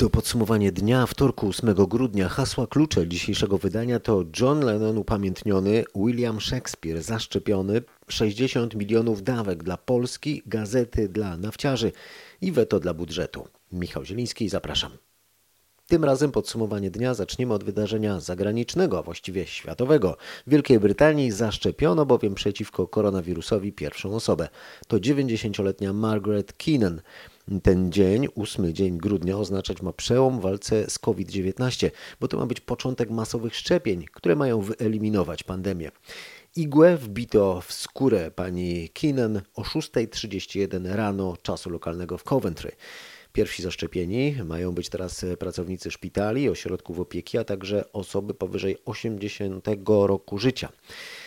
To podsumowanie dnia wtorku 8 grudnia. Hasła klucze dzisiejszego wydania to John Lennon upamiętniony, William Shakespeare zaszczepiony, 60 milionów dawek dla Polski, gazety dla nafciarzy i weto dla budżetu. Michał Zieliński, zapraszam. Tym razem podsumowanie dnia zaczniemy od wydarzenia zagranicznego, a właściwie światowego. W Wielkiej Brytanii zaszczepiono bowiem przeciwko koronawirusowi pierwszą osobę. To 90-letnia Margaret Keenan. Ten dzień, 8 dzień grudnia, oznaczać ma przełom w walce z COVID-19, bo to ma być początek masowych szczepień, które mają wyeliminować pandemię. Igłę wbito w skórę pani Keenan o 6.31 rano czasu lokalnego w Coventry. Pierwsi zaszczepieni mają być teraz pracownicy szpitali, ośrodków opieki, a także osoby powyżej 80 roku życia.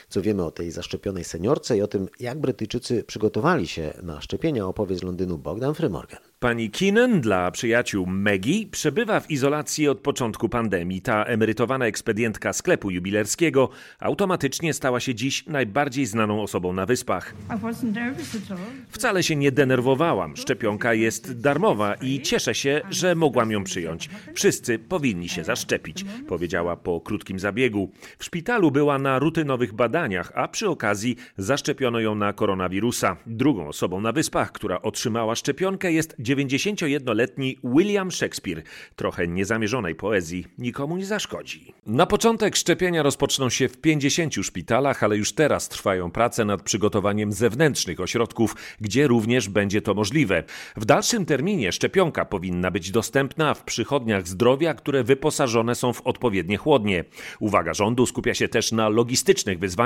Co wiemy o tej zaszczepionej seniorce i o tym, jak Brytyjczycy przygotowali się na szczepienia, opowie z Londynu Bogdan Frymorgan. Pani Keenan dla przyjaciół Maggie przebywa w izolacji od początku pandemii. Ta emerytowana ekspedientka sklepu jubilerskiego automatycznie stała się dziś najbardziej znaną osobą na wyspach. Wcale się nie denerwowałam. Szczepionka jest darmowa i cieszę się, że mogłam ją przyjąć. Wszyscy powinni się zaszczepić, powiedziała po krótkim zabiegu. W szpitalu była na rutynowych badaniach, a przy okazji zaszczepiono ją na koronawirusa. Drugą osobą na wyspach, która otrzymała szczepionkę jest 91-letni William Shakespeare. Trochę niezamierzonej poezji nikomu nie zaszkodzi. Na początek szczepienia rozpoczną się w 50 szpitalach, ale już teraz trwają prace nad przygotowaniem zewnętrznych ośrodków, gdzie również będzie to możliwe. W dalszym terminie szczepionka powinna być dostępna w przychodniach zdrowia, które wyposażone są w odpowiednie chłodnie. Uwaga rządu skupia się też na logistycznych wyzwaniach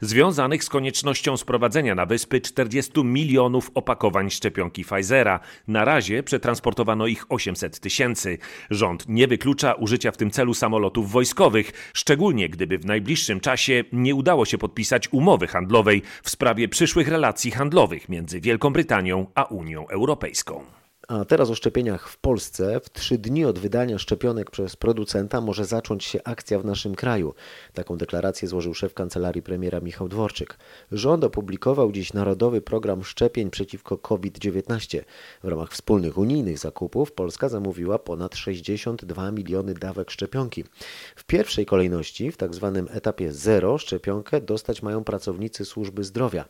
związanych z koniecznością sprowadzenia na wyspy 40 milionów opakowań szczepionki Pfizera. Na razie przetransportowano ich 800 tysięcy. Rząd nie wyklucza użycia w tym celu samolotów wojskowych, szczególnie gdyby w najbliższym czasie nie udało się podpisać umowy handlowej w sprawie przyszłych relacji handlowych między Wielką Brytanią a Unią Europejską. A teraz o szczepieniach w Polsce. W trzy dni od wydania szczepionek przez producenta może zacząć się akcja w naszym kraju. Taką deklarację złożył szef kancelarii premiera Michał Dworczyk. Rząd opublikował dziś Narodowy Program Szczepień przeciwko COVID-19. W ramach wspólnych unijnych zakupów Polska zamówiła ponad 62 miliony dawek szczepionki. W pierwszej kolejności, w tak zwanym etapie zero, szczepionkę dostać mają pracownicy służby zdrowia.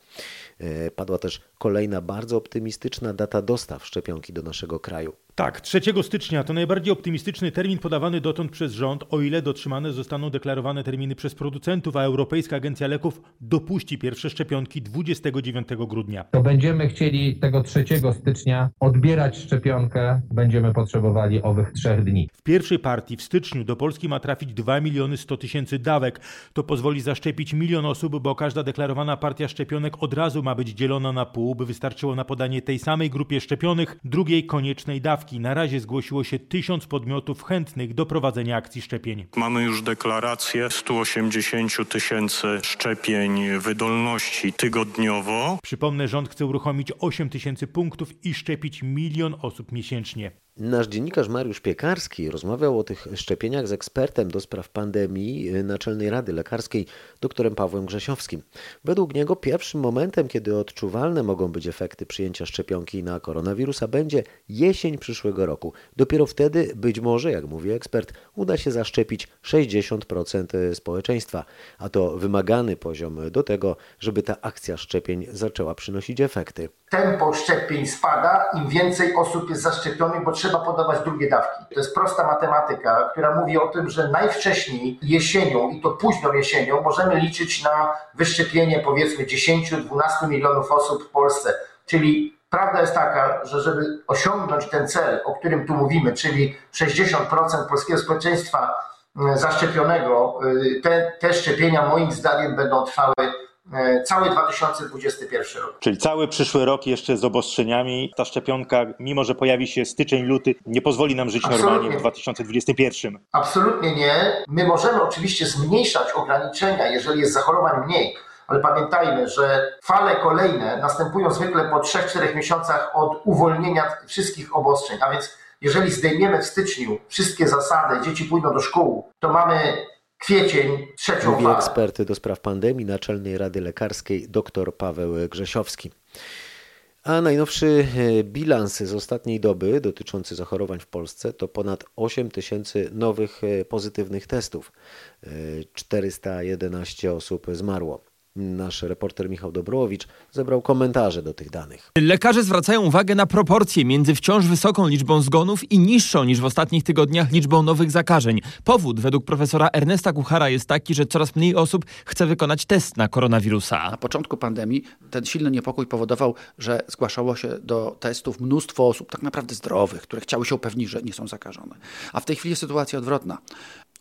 E, padła też kolejna bardzo optymistyczna data dostaw szczepionki do naszego kraju. Tak, 3 stycznia to najbardziej optymistyczny termin podawany dotąd przez rząd, o ile dotrzymane zostaną deklarowane terminy przez producentów, a Europejska Agencja Leków dopuści pierwsze szczepionki 29 grudnia. To będziemy chcieli tego 3 stycznia odbierać szczepionkę, będziemy potrzebowali owych trzech dni. W pierwszej partii w styczniu do Polski ma trafić 2 miliony 100 tysięcy dawek. To pozwoli zaszczepić milion osób, bo każda deklarowana partia szczepionek od razu ma być dzielona na pół, by wystarczyło na podanie tej samej grupie szczepionych drugiej koniecznej dawki. Na razie zgłosiło się tysiąc podmiotów chętnych do prowadzenia akcji szczepień. Mamy już deklarację 180 tysięcy szczepień wydolności tygodniowo. Przypomnę, rząd chce uruchomić 8 tysięcy punktów i szczepić milion osób miesięcznie. Nasz dziennikarz Mariusz Piekarski rozmawiał o tych szczepieniach z ekspertem do spraw pandemii Naczelnej Rady Lekarskiej, doktorem Pawłem Grzesiowskim. Według niego pierwszym momentem, kiedy odczuwalne mogą być efekty przyjęcia szczepionki na koronawirusa, będzie jesień przyszłego roku. Dopiero wtedy, być może, jak mówi ekspert, uda się zaszczepić 60% społeczeństwa, a to wymagany poziom do tego, żeby ta akcja szczepień zaczęła przynosić efekty. Tempo szczepień spada, im więcej osób jest zaszczepionych, bo trzeba podawać drugie dawki. To jest prosta matematyka, która mówi o tym, że najwcześniej jesienią i to późną jesienią możemy liczyć na wyszczepienie powiedzmy 10-12 milionów osób w Polsce. Czyli prawda jest taka, że żeby osiągnąć ten cel, o którym tu mówimy, czyli 60% polskiego społeczeństwa zaszczepionego, te, te szczepienia moim zdaniem będą trwały cały 2021 rok. Czyli cały przyszły rok jeszcze z obostrzeniami. Ta szczepionka, mimo że pojawi się styczeń, luty, nie pozwoli nam żyć Absolutnie. normalnie w 2021. Absolutnie nie. My możemy oczywiście zmniejszać ograniczenia, jeżeli jest zachorowań mniej, ale pamiętajmy, że fale kolejne następują zwykle po 3-4 miesiącach od uwolnienia wszystkich obostrzeń. A więc jeżeli zdejmiemy w styczniu wszystkie zasady, dzieci pójdą do szkół, to mamy kwiecień, trzecią Mówi falę. ekspert do spraw pandemii Naczelnej Rady Lekarskiej dr Paweł Grzesiowski. A najnowszy e, bilans z ostatniej doby dotyczący zachorowań w Polsce to ponad 8 tysięcy nowych e, pozytywnych testów. 411 osób zmarło. Nasz reporter Michał Dobrowicz zebrał komentarze do tych danych. Lekarze zwracają uwagę na proporcje między wciąż wysoką liczbą zgonów i niższą niż w ostatnich tygodniach liczbą nowych zakażeń. Powód według profesora Ernesta Kuchara jest taki, że coraz mniej osób chce wykonać test na koronawirusa. Na początku pandemii ten silny niepokój powodował, że zgłaszało się do testów mnóstwo osób, tak naprawdę zdrowych, które chciały się upewnić, że nie są zakażone. A w tej chwili jest sytuacja odwrotna.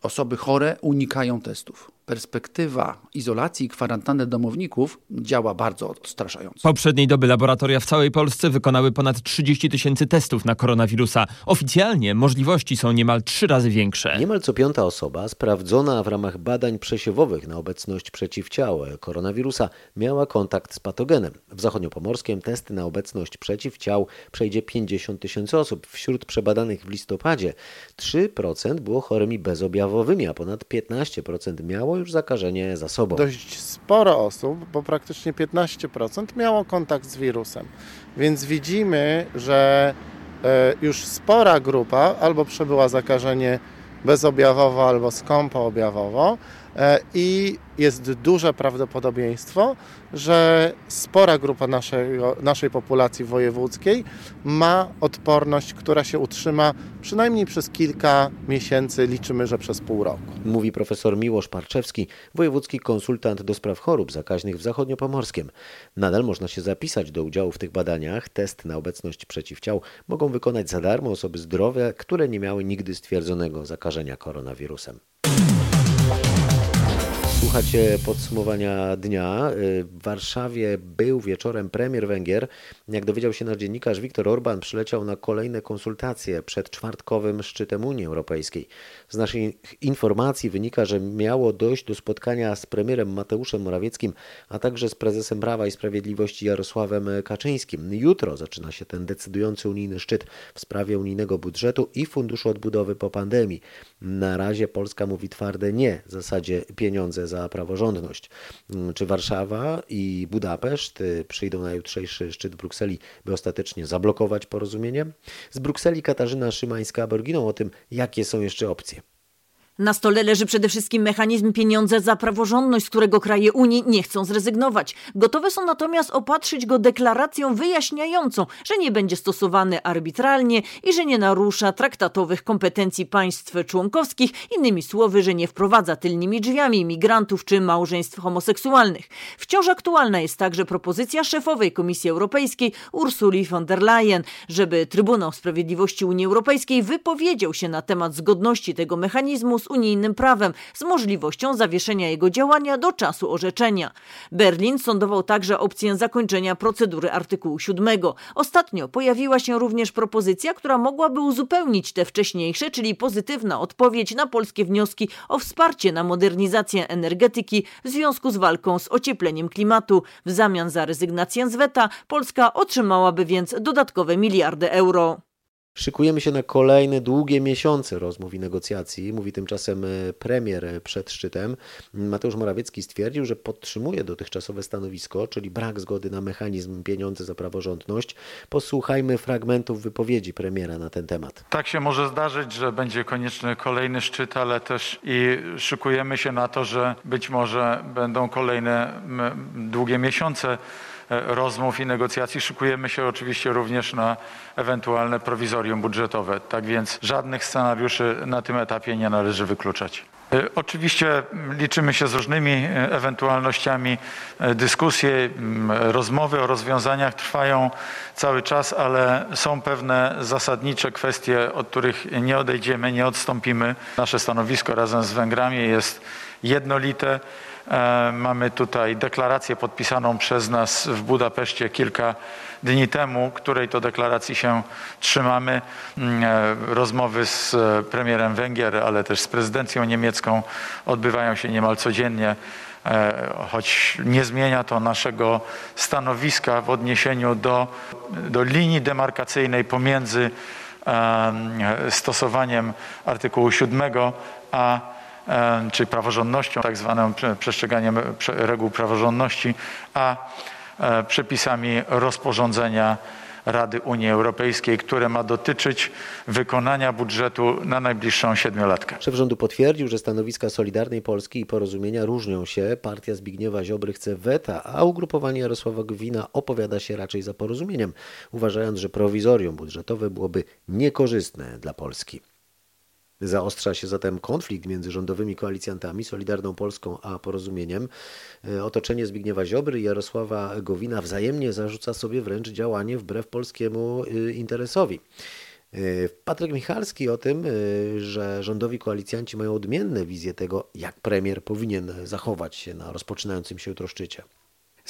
Osoby chore unikają testów perspektywa izolacji i kwarantanny domowników działa bardzo odstraszająco. Poprzedniej doby laboratoria w całej Polsce wykonały ponad 30 tysięcy testów na koronawirusa. Oficjalnie możliwości są niemal trzy razy większe. Niemal co piąta osoba sprawdzona w ramach badań przesiewowych na obecność przeciwciał koronawirusa miała kontakt z patogenem. W zachodniopomorskim testy na obecność przeciwciał przejdzie 50 tysięcy osób. Wśród przebadanych w listopadzie 3% było chorymi bezobjawowymi, a ponad 15% miało już zakażenie za sobą. Dość sporo osób, bo praktycznie 15% miało kontakt z wirusem. Więc widzimy, że e, już spora grupa albo przebyła zakażenie bezobjawowo albo skąpo objawowo i jest duże prawdopodobieństwo, że spora grupa naszego, naszej populacji wojewódzkiej ma odporność, która się utrzyma przynajmniej przez kilka miesięcy, liczymy, że przez pół roku. Mówi profesor Miłosz Parczewski, wojewódzki konsultant do spraw chorób zakaźnych w zachodniopomorskim. Nadal można się zapisać do udziału w tych badaniach. Test na obecność przeciwciał mogą wykonać za darmo osoby zdrowe, które nie miały nigdy stwierdzonego zakażenia koronawirusem. Słuchacie podsumowania dnia. Y, w Warszawie był wieczorem premier Węgier. Jak dowiedział się nasz dziennikarz, Viktor Orban przyleciał na kolejne konsultacje przed czwartkowym szczytem Unii Europejskiej. Z naszych informacji wynika, że miało dojść do spotkania z premierem Mateuszem Morawieckim, a także z prezesem Prawa i Sprawiedliwości Jarosławem Kaczyńskim. Jutro zaczyna się ten decydujący unijny szczyt w sprawie unijnego budżetu i Funduszu Odbudowy po pandemii. Na razie Polska mówi twarde nie w zasadzie pieniądze za praworządność. Mm, czy Warszawa i Budapeszt y, przyjdą na jutrzejszy szczyt w Brukseli, by ostatecznie zablokować porozumienie? Z Brukseli Katarzyna Szymańska-Borginą o tym, jakie są jeszcze opcje. Na stole leży przede wszystkim mechanizm pieniądze za praworządność, z którego kraje Unii nie chcą zrezygnować. Gotowe są natomiast opatrzyć go deklaracją wyjaśniającą, że nie będzie stosowany arbitralnie i że nie narusza traktatowych kompetencji państw członkowskich, innymi słowy, że nie wprowadza tylnymi drzwiami migrantów czy małżeństw homoseksualnych. Wciąż aktualna jest także propozycja szefowej Komisji Europejskiej Ursuli von der Leyen, żeby Trybunał Sprawiedliwości Unii Europejskiej wypowiedział się na temat zgodności tego mechanizmu z unijnym prawem z możliwością zawieszenia jego działania do czasu orzeczenia. Berlin sądował także opcję zakończenia procedury artykułu 7. Ostatnio pojawiła się również propozycja, która mogłaby uzupełnić te wcześniejsze, czyli pozytywna odpowiedź na polskie wnioski o wsparcie na modernizację energetyki w związku z walką z ociepleniem klimatu. W zamian za rezygnację z weta Polska otrzymałaby więc dodatkowe miliardy euro. Szykujemy się na kolejne długie miesiące rozmów i negocjacji, mówi tymczasem e, premier e, przed szczytem. Mateusz Morawiecki stwierdził, że podtrzymuje dotychczasowe stanowisko, czyli brak zgody na mechanizm pieniądze za praworządność. Posłuchajmy fragmentów wypowiedzi premiera na ten temat. Tak się może zdarzyć, że będzie konieczny kolejny szczyt, ale też i szykujemy się na to, że być może będą kolejne długie miesiące E, rozmów i negocjacji. Szykujemy się oczywiście również na ewentualne budżetowe. Tak więc żadnych scenariuszy na tym etapie nie należy wykluczać. E, oczywiście liczymy się z różnymi e, ewentualnościami. Dyskusje, rozmowy o rozwiązaniach trwają cały czas, ale są pewne zasadnicze kwestie, od których nie odejdziemy, nie odstąpimy. Nasze stanowisko razem z Węgrami jest jednolite. E, mamy tutaj deklarację podpisaną przez nas w Budapeszcie kilka dni temu, której to deklaracji się trzymamy. Mm, e, rozmowy z premierem Węgier, ale też z prezydencją niemiecką odbywają się niemal codziennie e, choć nie zmienia to naszego stanowiska w odniesieniu do, do linii demarkacyjnej pomiędzy stosowaniem artykułu 7 a czy praworządnością, tak zwanym przestrzeganiem reguł praworządności, a e, przepisami rozporządzenia Rady Unii Europejskiej, które ma dotyczyć wykonania budżetu na najbliższą siedmiolatkę. Szef rządu potwierdził, że stanowiska Solidarnej Polski i Porozumienia różnią się. Partia Zbigniewa Ziobry chce weta, a ugrupowanie Jarosława Gowina opowiada się raczej za porozumieniem, uważając, że prowizorium budżetowe byłoby niekorzystne dla Polski. Zaostrza się zatem konflikt między rządowymi koalicjantami, Solidarną Polską a Porozumieniem. E, otoczenie Zbigniewa Ziobry i Jarosława Gowina wzajemnie zarzuca sobie wręcz działanie wbrew polskiemu y, interesowi. E, Patryk Michalski o tym, e, że rządowi koalicjanci mają odmienne wizje tego, jak premier powinien zachować się na rozpoczynającym się jutro szczycie.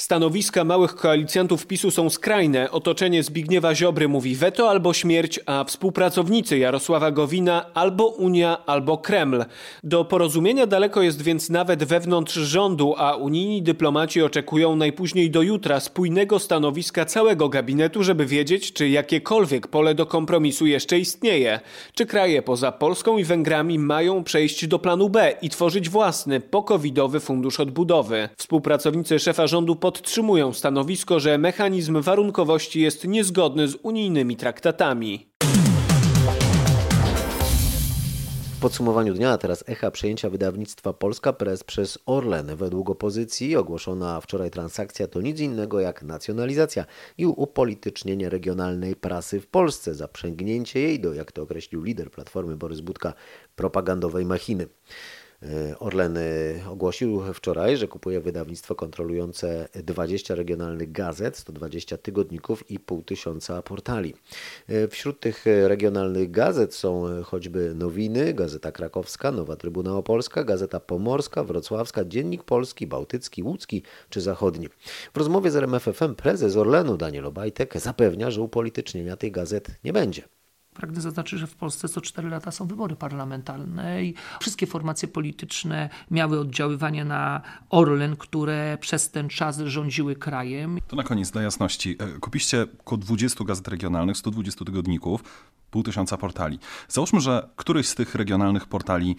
Stanowiska małych koalicjantów PiSu są skrajne. Otoczenie Zbigniewa Ziobry mówi weto albo śmierć, a współpracownicy Jarosława Gowina albo Unia, albo Kreml. Do porozumienia daleko jest więc nawet wewnątrz rządu, a unijni dyplomaci oczekują najpóźniej do jutra spójnego stanowiska całego gabinetu, żeby wiedzieć, czy jakiekolwiek pole do kompromisu jeszcze istnieje. Czy kraje poza Polską i Węgrami mają przejść do planu B i tworzyć własny, pokowidowy fundusz odbudowy. Współpracownicy szefa rządu podtrzymują stanowisko, że mechanizm warunkowości jest niezgodny z unijnymi traktatami. W podsumowaniu dnia teraz echa przejęcia wydawnictwa Polska Press przez Orlen. Według opozycji ogłoszona wczoraj transakcja to nic innego jak nacjonalizacja i upolitycznienie regionalnej prasy w Polsce, zaprzęgnięcie jej do, jak to określił lider Platformy Borys Budka, propagandowej machiny. E, Orlen e, ogłosił wczoraj, że kupuje wydawnictwo kontrolujące 20 regionalnych gazet, 120 tygodników i pół tysiąca portali. E, Wśród tych regionalnych gazet są choćby Nowiny, Gazeta Krakowska, Nowa Trybuna Opolska, Gazeta Pomorska, Wrocławska, Dziennik Polski, Bałtycki, Łódzki czy Zachodni. W rozmowie z RMFFM prezes Orlenu Daniel Obajtek zapewnia, że upolitycznienia tej gazet nie będzie. Pragnę zaznaczyć, że w Polsce co 4 lata są wybory parlamentarne i wszystkie formacje polityczne miały oddziaływanie na Orlen, które przez ten czas rządziły krajem. To na koniec dla jasności. E, Kupiliście około 20 gazet regionalnych, 120 tygodników, pół tysiąca portali. Załóżmy, że któryś z tych regionalnych portali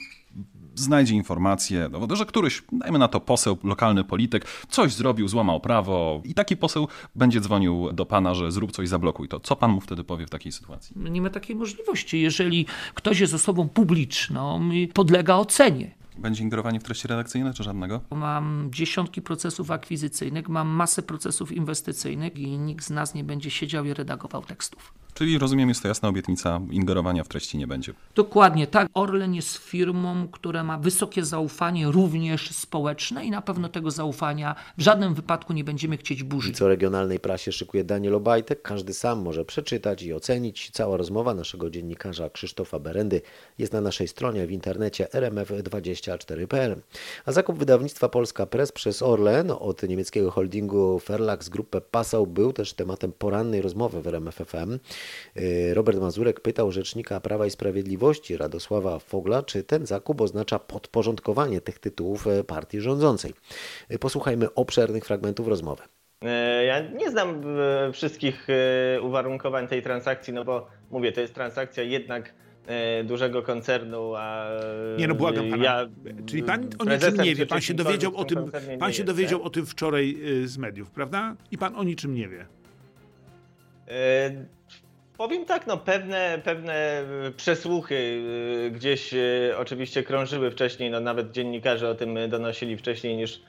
znajdzie informację, no, że któryś, dajmy na to poseł, lokalny polityk, coś zrobił, złamał prawo i taki poseł będzie dzwonił do pana, że zrób coś, zablokuj to. Co pan mu wtedy powie w takiej sytuacji? Nie ma takiej możliwości. Jeżeli ktoś jest osobą publiczną, podlega ocenie. Będzie ingerowanie w treści redakcyjne, czy żadnego? Mam dziesiątki procesów akwizycyjnych, mam masę procesów inwestycyjnych i nikt z nas nie będzie siedział i redagował tekstów. Czyli rozumiem, jest to jasna obietnica, ingerowania w treści nie będzie. Dokładnie tak. Orlen jest firmą, która ma wysokie zaufanie, również społeczne i na pewno tego zaufania w żadnym wypadku nie będziemy chcieć I burzyć. co regionalnej prasie szykuje Daniel Obajtek, każdy sam może przeczytać i ocenić. Cała rozmowa naszego dziennikarza Krzysztofa Berendy jest na naszej stronie w internecie rmf24.pl. A zakup wydawnictwa Polska Press przez Orlen od niemieckiego holdingu Verlags Gruppe Passau był też tematem porannej rozmowy w RMFFM. Yy, Robert Mazurek pytał rzecznika Prawa i Sprawiedliwości Radosława Fogla, czy ten zakup oznacza podporządkowanie tych tytułów e, partii rządzącej. Yy, Posłuchajmy obszernych fragmentów rozmowy. E, Ja nie znam e, wszystkich e, uwarunkowań tej transakcji, no bo mówię, to jest transakcja jednak e, dużego koncernu, a Nie no, błagam pana. ja Czyli pan o niczym nie wie. Pan się dowiedział o tym pan się dowiedział o tym wczoraj y, z mediów, prawda? I pan o niczym nie wie. Powiem tak, no pewne, pewne e, przesłuchy e, gdzieś e, oczywiście krążyły wcześniej, no nawet dziennikarze o tym donosili wcześniej niż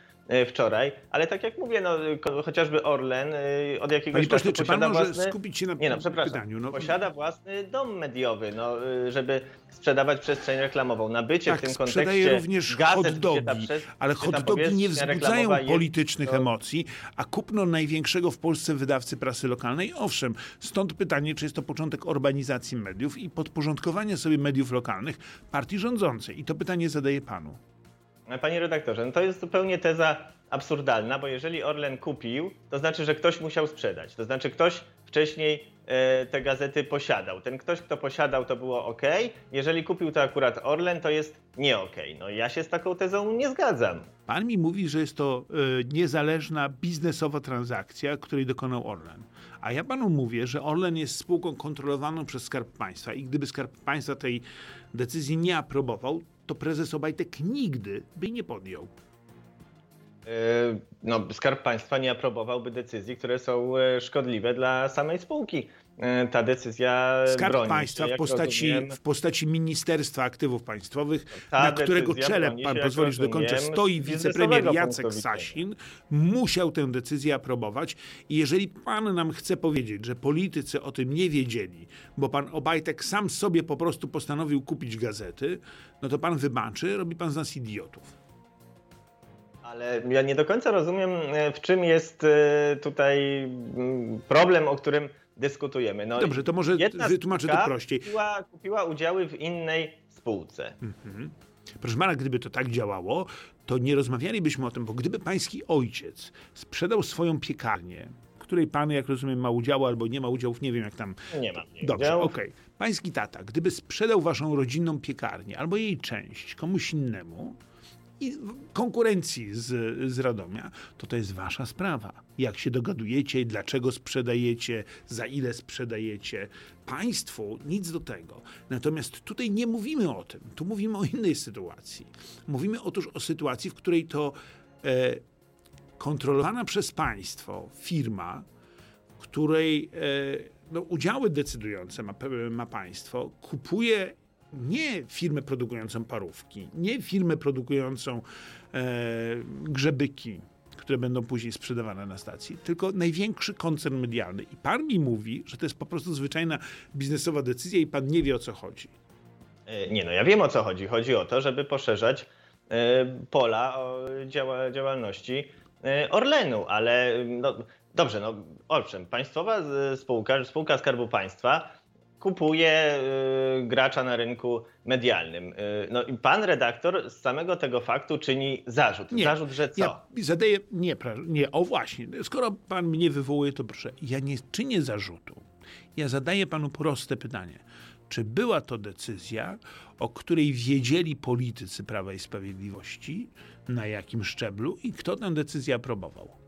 wczoraj, ale tak jak mówię, no chociażby Orlen e, od jakiegoś czasu czy pan posiada może własny... skupić się na Nie no, przepraszam. pytaniu? No, Posiada własny dom mediowy, no, e, żeby sprzedawać przestrzeń reklamową. Nabycie tak, w tym kontekście również gazet, hot gdzie dogi, ta przes- ale gdzie ta hot dogi nie wzbudzają jest, politycznych to- emocji, a kupno największego w Polsce wydawcy prasy lokalnej, owszem, stąd pytanie, czy jest to początek urbanizacji mediów i podporządkowania sobie mediów lokalnych partii rządzącej. I to pytanie zadaję panu. Panie redaktorze, no to jest zupełnie teza absurdalna, bo jeżeli Orlen kupił, to znaczy, że ktoś musiał sprzedać. To znaczy, ktoś wcześniej e, te gazety posiadał. Ten ktoś, kto posiadał, to było ok. Jeżeli kupił to akurat Orlen, to jest nie ok. No ja się z taką tezą nie zgadzam. Pan mi mówi, że jest to y, niezależna biznesowa transakcja, której dokonał Orlen. A ja panu mówię, że Orlen jest spółką kontrolowaną przez Skarb Państwa i gdyby Skarb Państwa tej decyzji nie aprobował, to prezes Obajtek nigdy by nie podjął. no, Skarb Państwa nie aprobowałby decyzji, które są e, szkodliwe dla samej spółki. E, ta decyzja Skarb broni Państwa się, w postaci, rozumiem, w postaci Ministerstwa Aktywów Państwowych, na którego czele, pan się, pozwolisz dokończę, stoi wicepremier Jacek. Sasin, musiał tę decyzję aprobować i jeżeli pan nam chce powiedzieć, że politycy o tym nie wiedzieli, bo pan Obajtek sam sobie po prostu postanowił kupić gazety, no to pan wybaczy, robi pan z nas idiotów. Ale ja nie do końca rozumiem, e, w czym jest e, tutaj mm, problem, o którym dyskutujemy. No, Dobrze, to może wytłumaczę to prościej. Kupiła, kupiła udziały w innej spółce. Mhm. Proszę pana, gdyby to tak działało, to nie rozmawialibyśmy o tym, bo gdyby pański ojciec sprzedał swoją piekarnię, której pan, jak rozumiem, ma udział albo nie ma udziałów, nie wiem jak tam. Nie mam jej Dobrze, okej. Pański tata, gdyby sprzedał waszą rodzinną piekarnię albo jej część komuś innemu i w konkurencji z, z Radomia, to to jest wasza sprawa. Jak się dogadujecie, dlaczego sprzedajecie, za ile sprzedajecie. Państwu nic do tego. Natomiast tutaj nie mówimy o tym. Tu mówimy o innej sytuacji. Mówimy otóż o sytuacji, w której to e, kontrolowana przez państwo firma, której e, no, udziały decydujące ma, ma państwo, kupuje nie firmę produkującą parówki, nie firmę produkującą e, grzebyki, które będą później sprzedawane na stacji, tylko największy koncern medialny. I pan mi mówi, że to jest po prostu zwyczajna biznesowa decyzja i pan nie wie o co chodzi. E, Nie, no ja wiem o co chodzi. Chodzi o to, żeby poszerzać e, pola działalności e, Orlenu, ale no, dobrze, no owszem, państwowa spółka, spółka Skarbu Państwa kupuje e, gracza na rynku medialnym. E, No i pan redaktor z samego tego faktu czyni zarzut. Nie, Zarzut, że co? Ja zadaję, nie, nie, o właśnie, skoro pan mnie wywołuje, to proszę, ja nie czynię zarzutu. Ja zadaję panu proste pytanie. Czy była to decyzja, o której wiedzieli politycy Prawa i Sprawiedliwości, na jakim szczeblu i kto tę decyzję aprobował?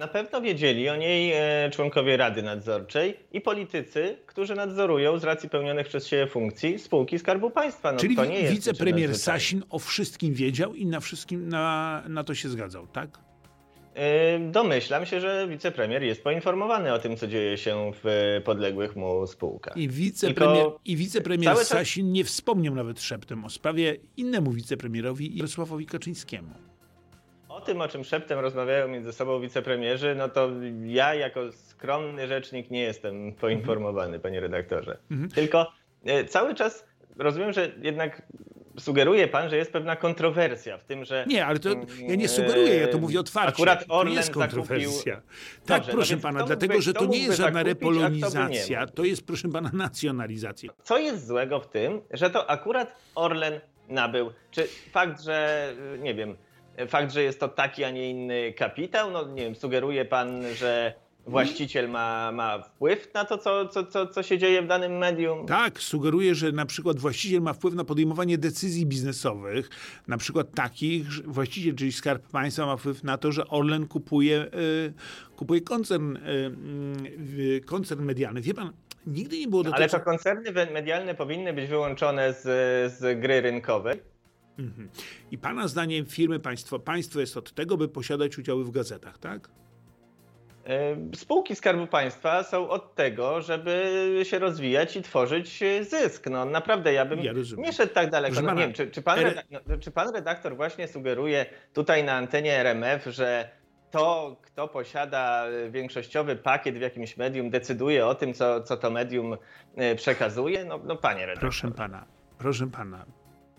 Na pewno wiedzieli o niej e, członkowie Rady Nadzorczej i politycy, którzy nadzorują z racji pełnionych przez siebie funkcji spółki Skarbu Państwa. No, Czyli to nie wicepremier. Sasin o wszystkim wiedział i na wszystkim na, na to się zgadzał, tak? Yy, Domyślam się, że wicepremier jest poinformowany o tym, co dzieje się w podległych mu spółkach. I wicepremier, Tylko i wicepremier cały czas- Sasin nie wspomniał nawet szeptem o sprawie innemu wicepremierowi Jarosławowi Kaczyńskiemu. O tym, o czym szeptem rozmawiają między sobą wicepremierzy, no to ja jako skromny rzecznik nie jestem poinformowany, panie redaktorze. Mhm. Tylko e, cały czas rozumiem, że jednak sugeruje pan, że jest pewna kontrowersja w tym, że... Nie, ale to ja nie sugeruję, ja to mówię otwarcie. Akurat to Orlen nie jest kontrowersja. zakupił... Tak, Dobrze, no proszę pana, dlatego, mógłby- że to nie jest żadna zakupić, repolonizacja, to jest, proszę pana, nacjonalizacja. Co jest złego w tym, że to akurat Orlen nabył? Czy fakt, że nie wiem, fakt, że jest to taki, a nie inny kapitał, no nie wiem, sugeruje pan, że właściciel ma, ma wpływ na to, co, co, co, co się dzieje w danym medium? Tak, sugeruje, że na przykład właściciel ma wpływ na podejmowanie decyzji biznesowych, na przykład takich, że właściciel, czyli Skarb Państwa ma wpływ na to, że Orlen kupuje, y, kupuje koncern, y, y, koncern medialny. Wie pan, nigdy nie było do Ale tego... to koncerny medialne powinny być wyłączone z, z gry rynkowej. Mhm. I pana zdaniem firmy państwo, państwo jest od tego, by posiadać udziały w gazetach, tak? E, Spółki Skarbu Państwa są od tego, żeby się rozwijać i tworzyć zysk. No naprawdę, ja bym Ja nie szedł tak daleko. No, nie wiem, czy, czy, pan R- reda- no, czy pan redaktor właśnie sugeruje tutaj na antenie RMF, że to, kto posiada większościowy pakiet w jakimś medium, decyduje o tym, co, co to medium e, przekazuje? No, no panie redaktor. Proszę pana, proszę pana,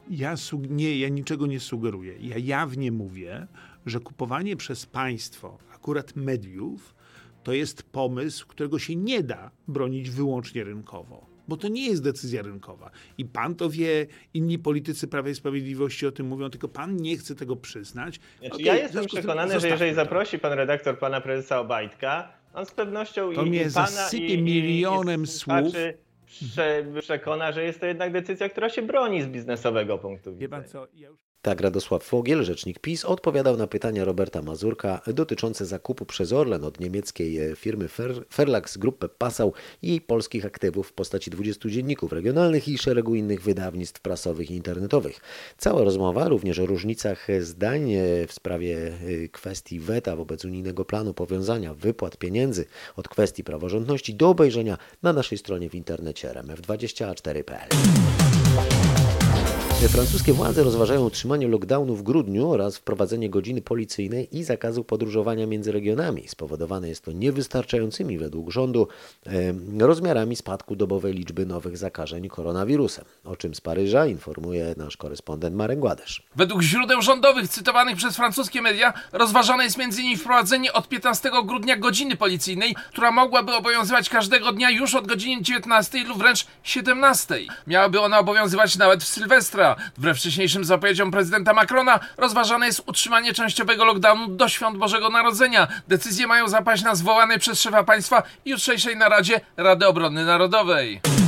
ja, nie, ja niczego nie sugeruję. Ja jawnie mówię, że kupowanie przez państwo akurat mediów to jest pomysł, którego się nie da bronić wyłącznie rynkowo. Bo to nie jest decyzja rynkowa. I pan to wie, inni politycy Prawa i Sprawiedliwości o tym mówią, tylko pan nie chce tego przyznać. Znaczy, Okej, ja jestem przekonany, że jeżeli zaprosi pan redaktor pana prezesa Obajtka, on z pewnością To i, mnie i pana zasypie i, i- milionem i słów. słuchaczy Prze, przekona, że jest to jednak decyzja, która się broni z biznesowego punktu widzenia. Tak Radosław Fogiel, rzecznik PiS, odpowiadał na pytania Roberta Mazurka dotyczące zakupu przez Orlen od niemieckiej e, firmy Fer, Verlags Gruppe Passau i jej polskich aktywów w postaci 20 dzienników regionalnych i szeregu innych wydawnictw prasowych i internetowych. Cała rozmowa również o różnicach zdań e, w sprawie e, kwestii weta wobec unijnego planu powiązania wypłat pieniędzy od kwestii praworządności do obejrzenia na naszej stronie w internecie rmf24.pl. Francuskie władze rozważają utrzymanie lockdownu w grudniu oraz wprowadzenie godziny policyjnej i zakazu podróżowania między regionami. Spowodowane jest to niewystarczającymi według rządu rozmiarami spadku dobowej liczby nowych zakażeń koronawirusem. O czym z Paryża informuje nasz korespondent Marek Gładesz. Według źródeł rządowych cytowanych przez francuskie media rozważane jest m.in. wprowadzenie od 15 grudnia godziny policyjnej, która mogłaby obowiązywać każdego dnia już od godziny 19 lub wręcz 17. Miałaby ona obowiązywać nawet w Sylwestra. Wbrew wcześniejszym zapowiedziom prezydenta Macrona rozważane jest utrzymanie częściowego lockdownu do świąt Bożego Narodzenia. Decyzje mają zapaść na zwołanej przez szefa państwa jutrzejszej naradzie Rady Obrony Narodowej.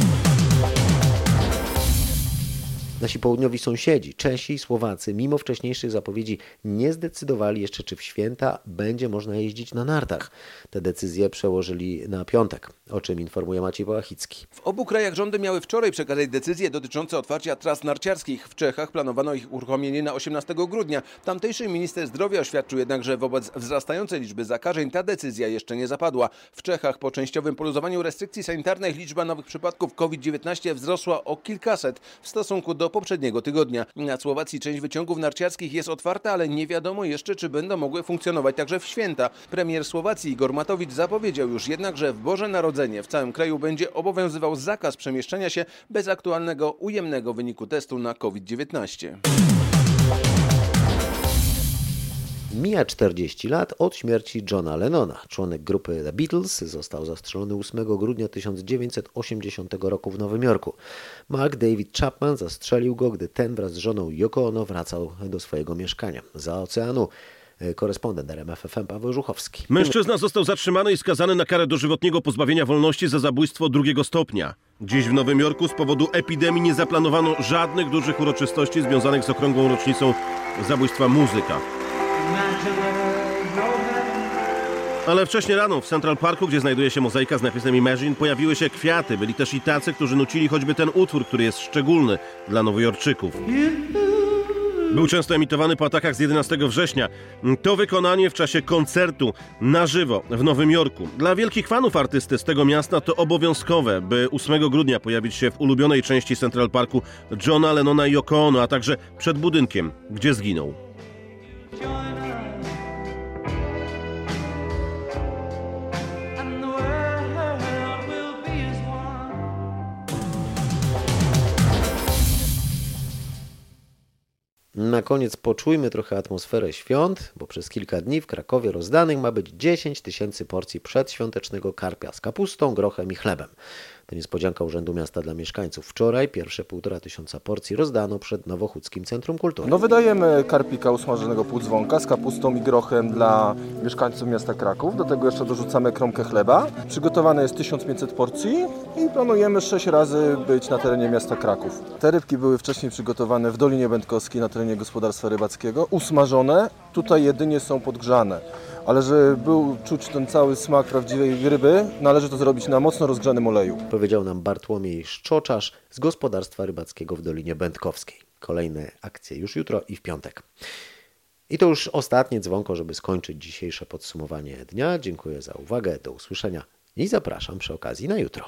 Nasi południowi sąsiedzi, Czesi i Słowacy, mimo wcześniejszych zapowiedzi, nie zdecydowali jeszcze, czy w święta będzie można jeździć na nartach. Te decyzje przełożyli na piątek, o czym informuje Maciej Połachicki. W obu krajach rządy miały wczoraj przekazać decyzje dotyczące otwarcia tras narciarskich. W Czechach planowano ich uruchomienie na 18 grudnia. Tamtejszy minister zdrowia oświadczył jednak, że wobec wzrastającej liczby zakażeń ta decyzja jeszcze nie zapadła. W Czechach po częściowym poluzowaniu restrykcji sanitarnych liczba nowych przypadków COVID-19 wzrosła o kilkaset w stosunku do poprzedniego tygodnia. Na Słowacji część wyciągów narciarskich jest otwarta, ale nie wiadomo jeszcze, czy będą mogły funkcjonować także w święta. Premier Słowacji Igor Matowicz zapowiedział już jednak, że w Boże Narodzenie w całym kraju będzie obowiązywał zakaz przemieszczania się bez aktualnego ujemnego wyniku testu na COVID-19. Mija 40 lat od śmierci Johna Lennona. Członek grupy The Beatles został zastrzelony 8 grudnia 1980 roku w Nowym Jorku. Mark David Chapman zastrzelił go, gdy ten wraz z żoną Yoko Ono wracał do swojego mieszkania. Za oceanu e, korespondent RMFFM Paweł Żuchowski. Mężczyzna został zatrzymany i skazany na karę dożywotniego pozbawienia wolności za zabójstwo drugiego stopnia. Dziś w Nowym Jorku z powodu epidemii nie zaplanowano żadnych dużych uroczystości związanych z okrągłą rocznicą zabójstwa muzyka. Ale wcześniej rano w Central Parku, gdzie znajduje się mozaika z napisem Imagine, pojawiły się kwiaty. Byli też i tacy, którzy nucili choćby ten utwór, który jest szczególny dla nowojorczyków. Był często emitowany po atakach z 11 września. To wykonanie w czasie koncertu na żywo w Nowym Jorku. Dla wielkich fanów artysty z tego miasta to obowiązkowe, by 8 grudnia pojawić się w ulubionej części Central Parku Johna Lennona i Yoko Ono, a także przed budynkiem, gdzie zginął. Na koniec poczujmy trochę atmosferę świąt, bo przez kilka dni w Krakowie rozdanych ma być 10 tysięcy porcji przedświątecznego karpia z kapustą, grochem i chlebem. To niespodzianka Urzędu Miasta dla mieszkańców. Wczoraj pierwsze półtora tysiąca porcji rozdano przed Nowochódzkim Centrum Kultury. No wydajemy karpika usmażonego półdzwonka z kapustą i grochem dla mieszkańców miasta Kraków. Do tego jeszcze dorzucamy kromkę chleba. Przygotowane jest 1500 porcji i planujemy 6 razy być na terenie miasta Kraków. Te rybki były wcześniej przygotowane w Dolinie Będkowskiej na terenie gospodarstwa rybackiego. Usmażone, tutaj jedynie są podgrzane ale żeby był czuć ten cały smak prawdziwej ryby, należy to zrobić na mocno rozgrzanym oleju. Powiedział nam Bartłomiej Szczoczarz z gospodarstwa rybackiego w Dolinie Będkowskiej. Kolejne akcje już jutro i w piątek. I to już ostatnie dzwonko, żeby skończyć dzisiejsze podsumowanie dnia. Dziękuję za uwagę, do usłyszenia i zapraszam przy okazji na jutro.